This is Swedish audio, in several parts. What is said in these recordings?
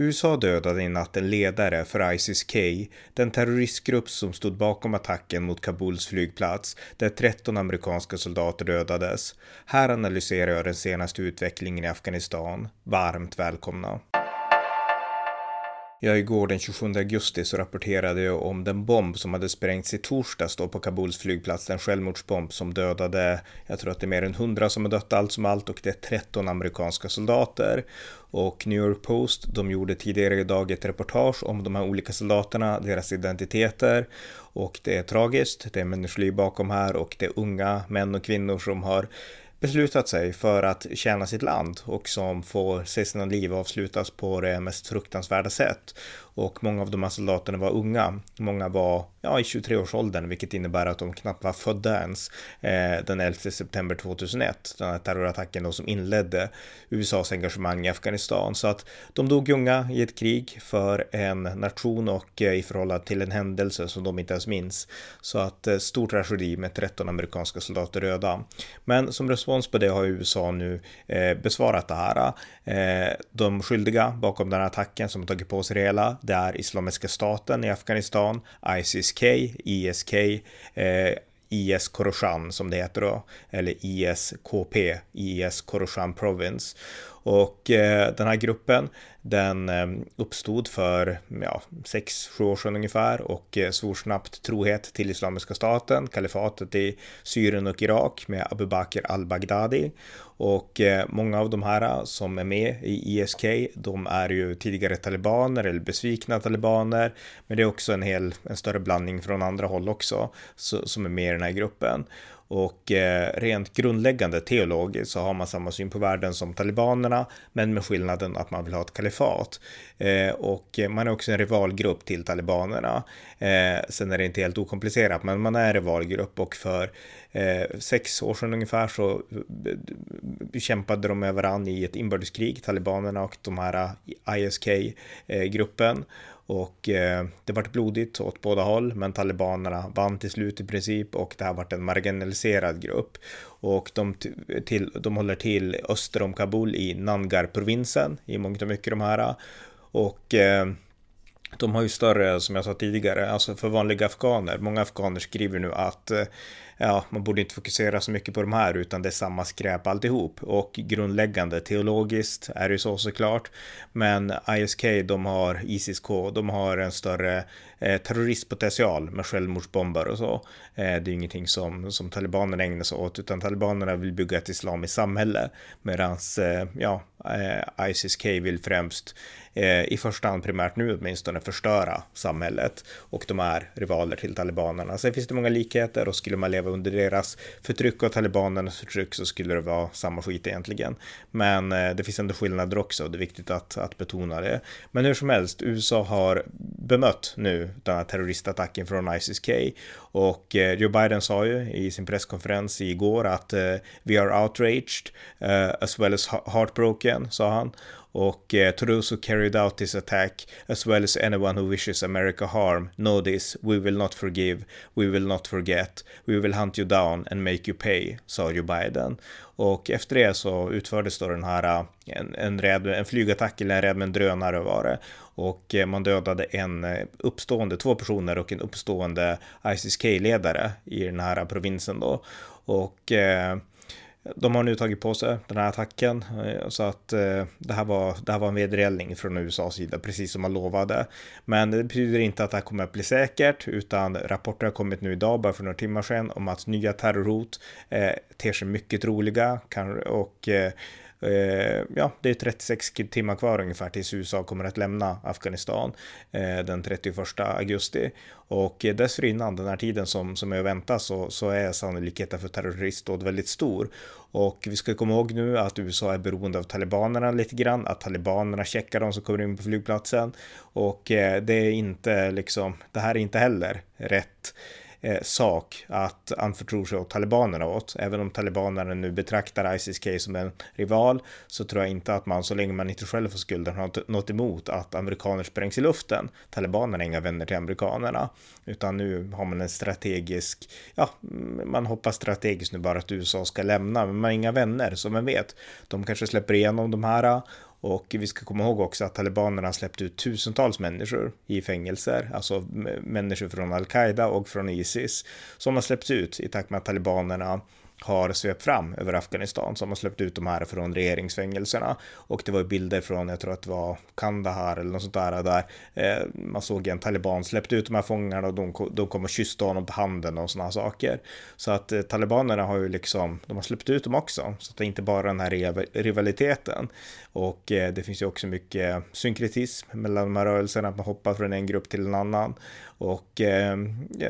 USA dödade i natt en ledare för ISIS-K, den terroristgrupp som stod bakom attacken mot Kabuls flygplats, där 13 amerikanska soldater dödades. Här analyserar jag den senaste utvecklingen i Afghanistan. Varmt välkomna! Ja, igår den 27 augusti så rapporterade jag om den bomb som hade sprängts i torsdags då på Kabuls flygplats, en självmordsbomb som dödade, jag tror att det är mer än 100 som har dött allt som allt och det är 13 amerikanska soldater. Och New York Post, de gjorde tidigare idag ett reportage om de här olika soldaterna, deras identiteter och det är tragiskt, det är människoliv bakom här och det är unga män och kvinnor som har beslutat sig för att tjäna sitt land och som får se sina liv avslutas på det mest fruktansvärda sätt. Och många av de här soldaterna var unga. Många var ja, i 23-årsåldern, vilket innebär att de knappt var födda ens eh, den 11 september 2001, den här terrorattacken då som inledde USAs engagemang i Afghanistan. Så att de dog unga i ett krig för en nation och eh, i förhållande till en händelse som de inte ens minns. Så att eh, stor tragedi med 13 amerikanska soldater döda. Men som respons på det har USA nu eh, besvarat det här. Eh, de skyldiga bakom den här attacken som har tagit på sig det hela, det är Islamiska staten i Afghanistan, ISIS, ISK, eh, IS Koroshan som det heter då, eller ISKP, IS Koroshan Province. Och eh, den här gruppen den eh, uppstod för ja, 6-7 år sedan ungefär och eh, svor snabbt trohet till Islamiska staten, kalifatet i Syrien och Irak med Abu Bakr al-Baghdadi. Och eh, många av de här eh, som är med i ISK, de är ju tidigare talibaner eller besvikna talibaner. Men det är också en hel, en större blandning från andra håll också, som är med i den här gruppen. Och eh, rent grundläggande teologiskt så har man samma syn på världen som talibanerna, men med skillnaden att man vill ha ett kalifat. Eh, och man är också en rivalgrupp till talibanerna. Eh, sen är det inte helt okomplicerat, men man är en rivalgrupp och för eh, sex år sedan ungefär så eh, kämpade de med varandra i ett inbördeskrig, talibanerna och de här eh, ISK-gruppen. Eh, och eh, det vart blodigt åt båda håll, men talibanerna vann till slut i princip och det har varit en marginaliserad grupp. Och de, till, de håller till öster om Kabul i Nangar-provinsen i mångt och mycket de här. Och eh, de har ju större, som jag sa tidigare, alltså för vanliga afghaner. Många afghaner skriver nu att eh, ja, man borde inte fokusera så mycket på de här utan det är samma skräp alltihop. Och grundläggande teologiskt är det ju så såklart. Men ISK, de har ISIS-K, de har en större eh, terroristpotential med självmordsbombar och så. Eh, det är ju ingenting som, som talibanerna ägnar sig åt utan talibanerna vill bygga ett islamiskt samhälle medan eh, ja, eh, ISIS-K vill främst eh, i första hand primärt nu åtminstone förstöra samhället och de är rivaler till talibanerna. Sen finns det många likheter och skulle man leva under deras förtryck och talibanernas förtryck så skulle det vara samma skit egentligen. Men eh, det finns ändå skillnader också och det är viktigt att, att betona det. Men hur som helst, USA har bemött nu den här terroristattacken från ISIS-K och eh, Joe Biden sa ju i sin presskonferens igår att eh, we are outraged eh, as well as heartbroken, sa han. Och eh, to those who carried out this attack, as well as anyone who wishes America harm, know this, we will not forgive, we will not forget, we will hunt you down and make you pay, sa Joe Biden. Och efter det så utfördes då den här eh, en, en, räd, en flygattack eller en rädd med en drönare var det. Och eh, man dödade en eh, uppstående, två personer och en uppstående ISIS-K-ledare i den här provinsen då. Och eh, de har nu tagit på sig den här attacken eh, så att eh, det här var, det här var en vedergällning från USAs sida, precis som man lovade. Men det betyder inte att det här kommer att bli säkert, utan rapporter har kommit nu idag, bara för några timmar sedan, om att nya terrorhot eh, ter sig mycket troliga och Eh, Eh, ja, det är 36 timmar kvar ungefär tills USA kommer att lämna Afghanistan eh, den 31 augusti. Och eh, dessförinnan, den här tiden som, som är att vänta, så, så är sannolikheten för terroristdåd väldigt stor. Och vi ska komma ihåg nu att USA är beroende av talibanerna lite grann, att talibanerna checkar de som kommer in på flygplatsen. Och eh, det är inte liksom, det här är inte heller rätt eh, sak att anförtro sig åt talibanerna åt. Även om talibanerna nu betraktar ISIS-K som en rival så tror jag inte att man så länge man inte själv får skulden har något emot att amerikaner sprängs i luften. Talibanerna är inga vänner till amerikanerna utan nu har man en strategisk, ja, man hoppas strategiskt nu bara att USA ska lämna, men man har inga vänner, så vem vet, de kanske släpper igenom de här och vi ska komma ihåg också att talibanerna släppt ut tusentals människor i fängelser, alltså människor från al-Qaida och från Isis som har släppts ut i takt med att talibanerna har svept fram över Afghanistan som har släppt ut de här från regeringsfängelserna och det var bilder från, jag tror att det var Kandahar eller något sånt där, där eh, man såg en taliban släppte ut de här fångarna och de, de kom och kysste honom på handen och sådana saker. Så att eh, talibanerna har ju liksom, de har släppt ut dem också, så att det är inte bara den här rivaliteten. Och eh, det finns ju också mycket synkretism mellan de här rörelserna, att man hoppar från en grupp till en annan. Och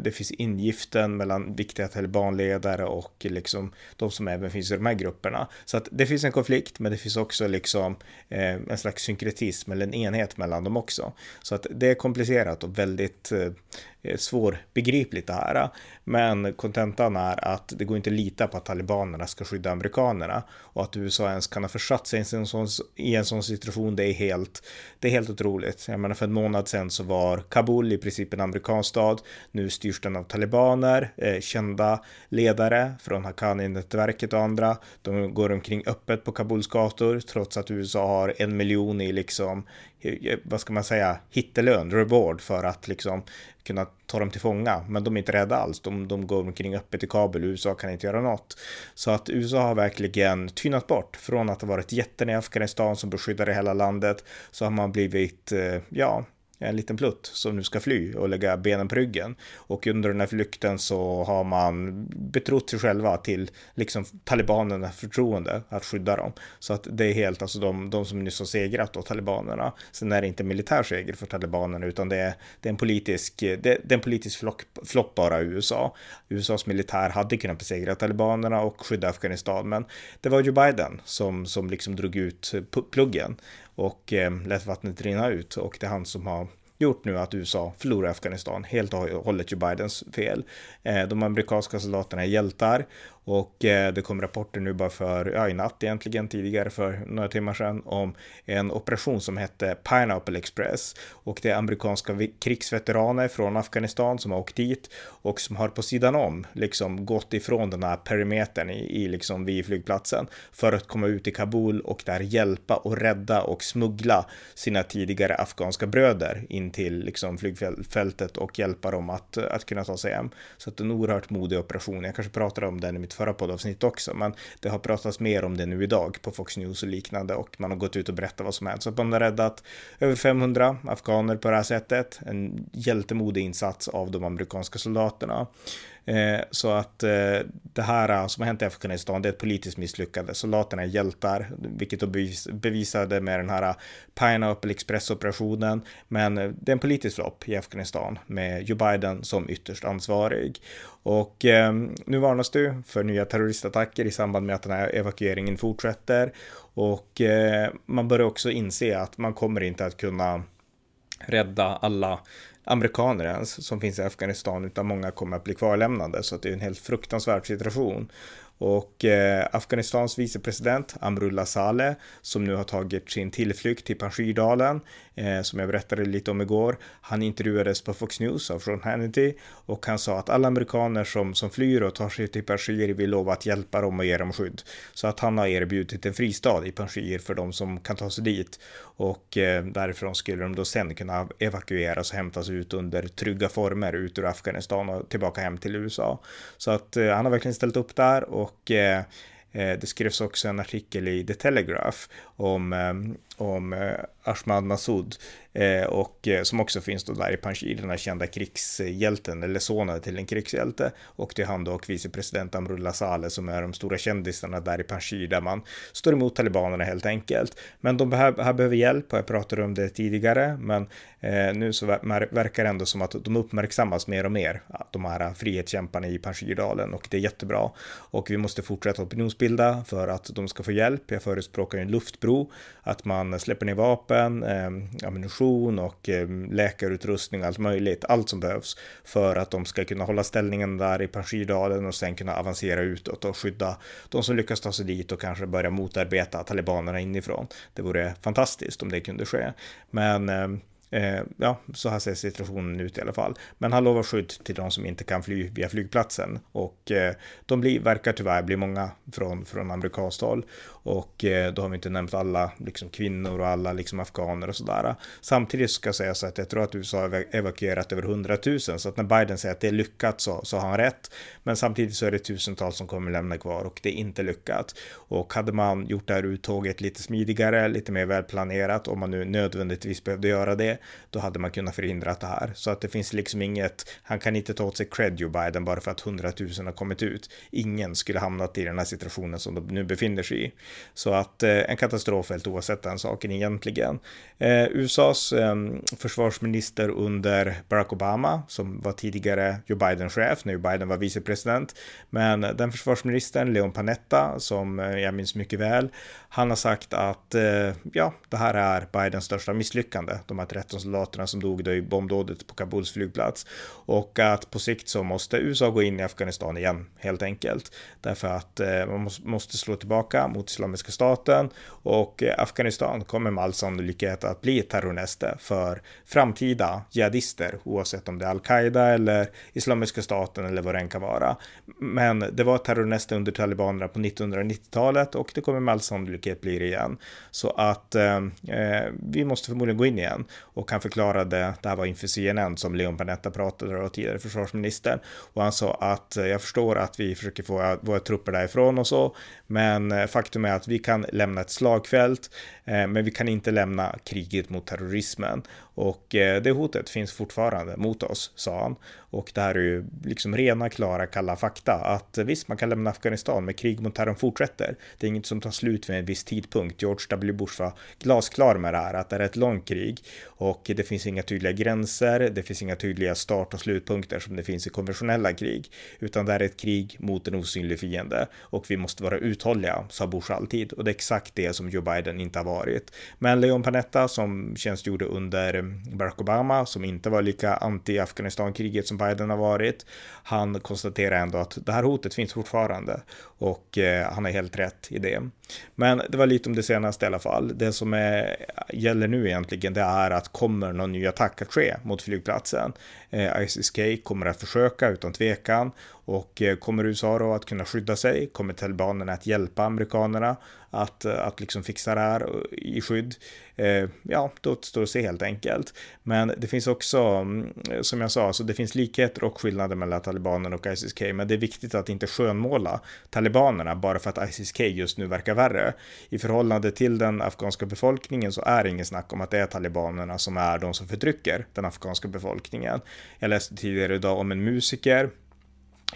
det finns ingiften mellan viktiga talibanledare och liksom Liksom, de som även finns i de här grupperna. Så att det finns en konflikt, men det finns också liksom eh, en slags synkretism eller en enhet mellan dem också. Så att det är komplicerat och väldigt Eh, Eh, svårbegripligt det här. Men kontentan är att det går inte att lita på att talibanerna ska skydda amerikanerna och att USA ens kan ha försatt sig i en sån, i en sån situation. Det är helt, det är helt otroligt. Jag menar för en månad sedan så var Kabul i princip en amerikansk stad. Nu styrs den av talibaner, eh, kända ledare från Haqqani-nätverket och andra. De går omkring öppet på Kabuls gator trots att USA har en miljon i liksom eh, vad ska man säga, hittelön, reward för att liksom kunna ta dem till fånga. Men de är inte rädda alls. De, de går omkring öppet i kabel. USA kan inte göra något. Så att USA har verkligen tynat bort från att ha varit jätten i Afghanistan som beskyddade hela landet. Så har man blivit, eh, ja, en liten plutt som nu ska fly och lägga benen på ryggen. Och under den här flykten så har man betrott sig själva till liksom talibanerna förtroende att skydda dem. Så att det är helt, alltså de, de som nyss har segrat då, talibanerna. Sen är det inte militär seger för talibanerna utan det är, det är en politisk, det, det är en politisk flock, flopp bara i USA. USAs militär hade kunnat besegra talibanerna och skydda Afghanistan, men det var Joe Biden som, som liksom drog ut pluggen och eh, lät vattnet rinna ut. Och det är han som har gjort nu att USA förlorar Afghanistan. Helt och hållet ju Bidens fel. Eh, de amerikanska soldaterna är hjältar och eh, det kom rapporter nu bara för, ja i natt egentligen, tidigare för några timmar sedan om en operation som hette Pineapple Express. Och det är amerikanska krigsveteraner från Afghanistan som har åkt dit och som har på sidan om liksom gått ifrån den här perimetern i, i liksom vid flygplatsen för att komma ut i Kabul och där hjälpa och rädda och smuggla sina tidigare afghanska bröder in till liksom flygfältet och hjälpa dem att, att kunna ta sig hem. Så att en oerhört modig operation. Jag kanske pratade om den i mitt förra poddavsnitt också, men det har pratats mer om det nu idag på Fox News och liknande och man har gått ut och berättat vad som hänt. Så att man har räddat över 500 afghaner på det här sättet. En hjältemodig insats av de amerikanska soldaterna. Eh, så att eh, det här eh, som har hänt i Afghanistan, det är ett politiskt misslyckande. Soldaterna är hjältar, vilket de bevisade med den här eh, Pineapple Express-operationen. Men eh, det är en politisk flopp i Afghanistan med Joe Biden som ytterst ansvarig. Och eh, nu varnas du för nya terroristattacker i samband med att den här evakueringen fortsätter. Och man börjar också inse att man kommer inte att kunna rädda alla amerikaner ens som finns i Afghanistan utan många kommer att bli kvarlämnade så att det är en helt fruktansvärd situation. Och eh, Afghanistans vicepresident Amrullah Saleh som nu har tagit sin tillflykt till Panjshirdalen eh, som jag berättade lite om igår. Han intervjuades på Fox News av Sean Hannity och han sa att alla amerikaner som, som flyr och tar sig till Panjshir vill lova att hjälpa dem och ge dem skydd. Så att han har erbjudit en fristad i Panjshir för de som kan ta sig dit och eh, därifrån skulle de då sen kunna evakueras och hämtas ut under trygga former ut ur Afghanistan och tillbaka hem till USA. Så att eh, han har verkligen ställt upp där och och eh, eh, det skrevs också en artikel i The Telegraph om, eh, om eh, Ahmad Massoud eh, och eh, som också finns då där i Panjshir, den här kända krigshjälten eller sonen till en krigshjälte och det är han då och vicepresident Amrullah Saleh som är de stora kändisarna där i Panjshir där man står emot talibanerna helt enkelt. Men de här, här behöver hjälp och jag pratade om det tidigare men eh, nu så verkar det ändå som att de uppmärksammas mer och mer, de här frihetskämparna i Panjshirdalen och det är jättebra och vi måste fortsätta opinionsbilda för att de ska få hjälp. Jag förespråkar en luftbro, att man släpper ner vapen, eh, ammunition och eh, läkarutrustning och allt möjligt. Allt som behövs för att de ska kunna hålla ställningen där i Panjshirdalen och sen kunna avancera utåt och skydda de som lyckas ta sig dit och kanske börja motarbeta talibanerna inifrån. Det vore fantastiskt om det kunde ske. Men ehm, eh, ja, så här ser situationen ut i alla fall. Men han lovar skydd till de som inte kan fly via flygplatsen och eh, de blir, verkar tyvärr bli många från, från amerikanskt håll och eh, då har vi inte nämnt alla liksom kvinnor och alla liksom afghaner och sådär. Samtidigt ska jag säga så att jag tror att USA har evakuerat över 100 000 så att när Biden säger att det är lyckat så, så har han rätt. Men samtidigt så är det tusentals som kommer lämna kvar och det är inte lyckat. Och hade man gjort det här uttåget lite smidigare, lite mer välplanerat, om man nu nödvändigtvis behövde göra det, då hade man kunnat förhindra det här. Så att det finns liksom inget, han kan inte ta åt sig cred Joe Biden bara för att hundratusen har kommit ut. Ingen skulle hamnat i den här situationen som de nu befinner sig i. Så att eh, en katastrof helt oavsett den saken egentligen. Eh, USAs eh, försvarsminister under Barack Obama, som var tidigare Joe Biden-chef när Joe Biden var vicepresident, men den försvarsministern, Leon Panetta, som eh, jag minns mycket väl, han har sagt att eh, ja, det här är Bidens största misslyckande, de har ett rätt 13 soldaterna som dog då i bombdådet på Kabuls flygplats. Och att på sikt så måste USA gå in i Afghanistan igen, helt enkelt. Därför att eh, man måste slå tillbaka mot Islamiska staten och eh, Afghanistan kommer med all sannolikhet att bli ett terrornäste för framtida jihadister, oavsett om det är al-Qaida eller Islamiska staten eller vad det än kan vara. Men det var ett terrornäste under talibanerna på 1990-talet och det kommer med all sannolikhet bli det igen. Så att eh, eh vi måste förmodligen gå in igen och han förklarade, det här var inför CNN som Leon Panetta pratade och tidigare försvarsministern. Och han sa att eh, jag förstår att vi försöker få eh, våra trupper därifrån och så, men eh, faktum är att vi kan lämna ett slagfält, men vi kan inte lämna kriget mot terrorismen och eh, det hotet finns fortfarande mot oss, sa han. Och det här är ju liksom rena, klara, kalla fakta att eh, visst, man kan lämna Afghanistan, men krig mot terrorn fortsätter. Det är inget som tar slut vid en viss tidpunkt. George W. Bush var glasklar med det här, att det är ett långt krig och det finns inga tydliga gränser, det finns inga tydliga start och slutpunkter som det finns i konventionella krig, utan det är ett krig mot en osynlig fiende och vi måste vara uthålliga, sa Bush alltid och det är exakt det som Joe Biden inte har varit. Men Leon Panetta som tjänstgjorde under Eh, Barack Obama, som inte var lika anti-Afghanistan-kriget som Biden har varit, han konstaterar ändå att det här hotet finns fortfarande och eh, han har helt rätt i det. Men det var lite om det senaste i alla fall. Det som är, gäller nu egentligen det är att kommer någon ny attack att ske mot flygplatsen? Eh, ISIS-K kommer att försöka utan tvekan och kommer USA då att kunna skydda sig? Kommer talibanerna att hjälpa amerikanerna att, eh, att liksom fixa det här i skydd? Eh, ja, det återstår att se helt enkelt. Men det finns också, mm, som jag sa, så det finns likheter och skillnader mellan talibanerna och ISIS-K, men det är viktigt att inte skönmåla talibanerna bara för att ISIS-K just nu verkar värre. I förhållande till den afghanska befolkningen så är det ingen snack om att det är talibanerna som är de som förtrycker den afghanska befolkningen. Jag läste tidigare idag om en musiker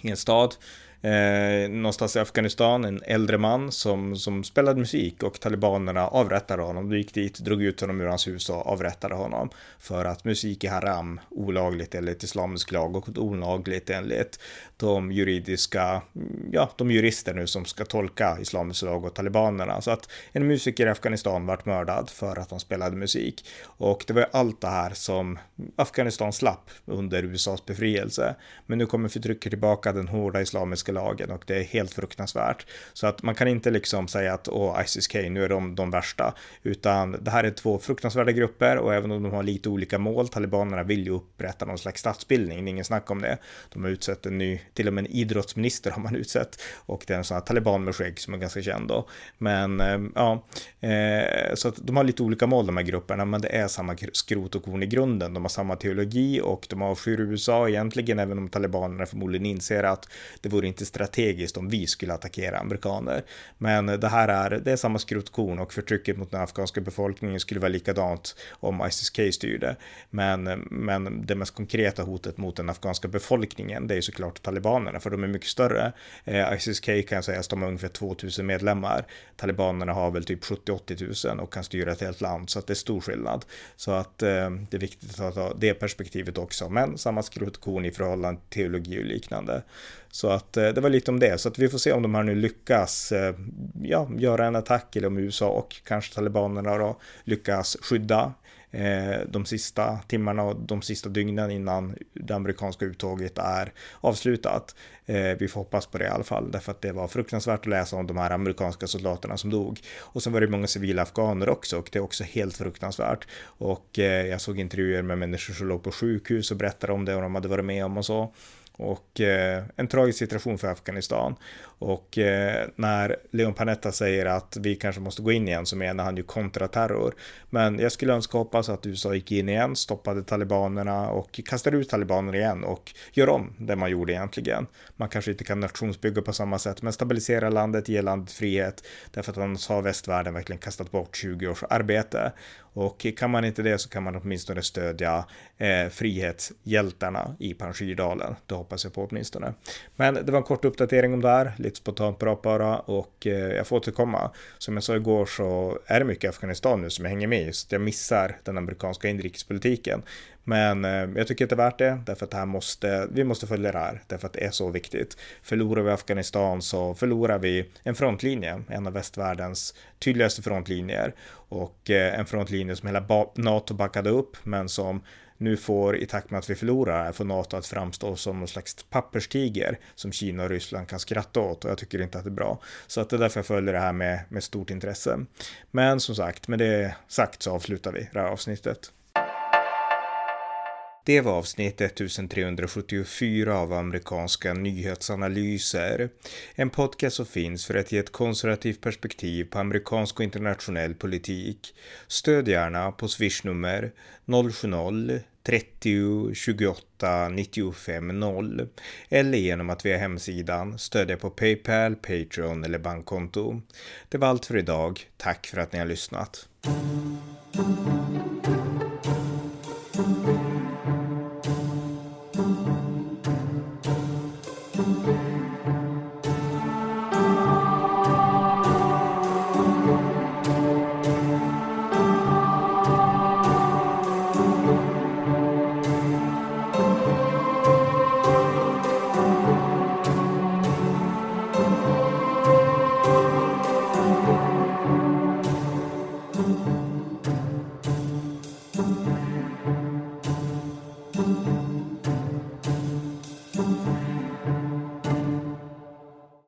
i en stad eh, någonstans i Afghanistan, en äldre man som, som spelade musik och talibanerna avrättade honom. De gick dit, drog ut honom ur hans hus och avrättade honom för att musik är haram, olagligt enligt islamisk lag och olagligt enligt de juridiska, mm, ja, de jurister nu som ska tolka islamisk lag och talibanerna. Så att en musiker i Afghanistan vart mördad för att han spelade musik. Och det var allt det här som Afghanistan slapp under USAs befrielse. Men nu kommer förtrycket tillbaka, den hårda islamiska lagen och det är helt fruktansvärt. Så att man kan inte liksom säga att åh, ISIS-K, nu är de de värsta, utan det här är två fruktansvärda grupper och även om de har lite olika mål, talibanerna vill ju upprätta någon slags statsbildning, det är ingen snack om det. De har utsett en ny till och med en idrottsminister har man utsett och det är en sån här taliban med skägg som är ganska känd då. Men ehm, ja, eh, så att de har lite olika mål de här grupperna, men det är samma skrot och korn i grunden. De har samma teologi och de avskyr USA egentligen, även om talibanerna förmodligen inser att det vore inte strategiskt om vi skulle attackera amerikaner. Men det här är, det är samma skrotkorn och förtrycket mot den afghanska befolkningen skulle vara likadant om ISIS-K styrde. Men, men det mest konkreta hotet mot den afghanska befolkningen, det är såklart talibanerna talibanerna, för de är mycket större. Eh, ISIS-K kan sägas, de har ungefär 2000 medlemmar. Talibanerna har väl typ 70-80 000 och kan styra ett helt land, så att det är stor skillnad. Så att eh, det är viktigt att ha det perspektivet också, men samma skrotkorn i förhållande till teologi och liknande. Så att eh, det var lite om det, så att vi får se om de här nu lyckas eh, ja, göra en attack eller om USA och kanske talibanerna då lyckas skydda eh, de sista timmarna och de sista dygnen innan det amerikanska uttåget är avslutat. Vi får hoppas på det i alla fall, därför att det var fruktansvärt att läsa om de här amerikanska soldaterna som dog. Och sen var det många civila afghaner också och det är också helt fruktansvärt. Och jag såg intervjuer med människor som låg på sjukhus och berättade om det och de hade varit med om och så och eh, en tragisk situation för Afghanistan. Och eh, när Leon Panetta säger att vi kanske måste gå in igen så menar han ju kontraterror. Men jag skulle önska hoppas att USA gick in igen, stoppade talibanerna och kastade ut talibanerna igen och gör om det man gjorde egentligen. Man kanske inte kan nationsbygga på samma sätt, men stabilisera landet, ge landet frihet. Därför att annars har västvärlden verkligen kastat bort 20 års arbete. Och kan man inte det så kan man åtminstone stödja eh, frihetshjältarna i Panjshirdalen. Det hoppas jag på åtminstone. Men det var en kort uppdatering om det här, lite spontant bra bara och eh, jag får återkomma. Som jag sa igår så är det mycket Afghanistan nu som jag hänger med i så att jag missar den amerikanska inrikespolitiken. Men eh, jag tycker att det är värt det, därför att det här måste, vi måste följa det här, därför att det är så viktigt. Förlorar vi Afghanistan så förlorar vi en frontlinje, en av västvärldens tydligaste frontlinjer. Och eh, en frontlinje som hela NATO backade upp, men som nu får i takt med att vi förlorar får NATO att framstå som någon slags papperstiger som Kina och Ryssland kan skratta åt och jag tycker inte att det är bra. Så att det är därför jag följer det här med, med stort intresse. Men som sagt, med det sagt så avslutar vi det här avsnittet. Det var avsnitt 1374 av amerikanska nyhetsanalyser. En podcast som finns för att ge ett konservativt perspektiv på amerikansk och internationell politik. Stöd gärna på swishnummer 070-30 28 95 0 eller genom att via hemsidan stödja på Paypal, Patreon eller bankkonto. Det var allt för idag. Tack för att ni har lyssnat.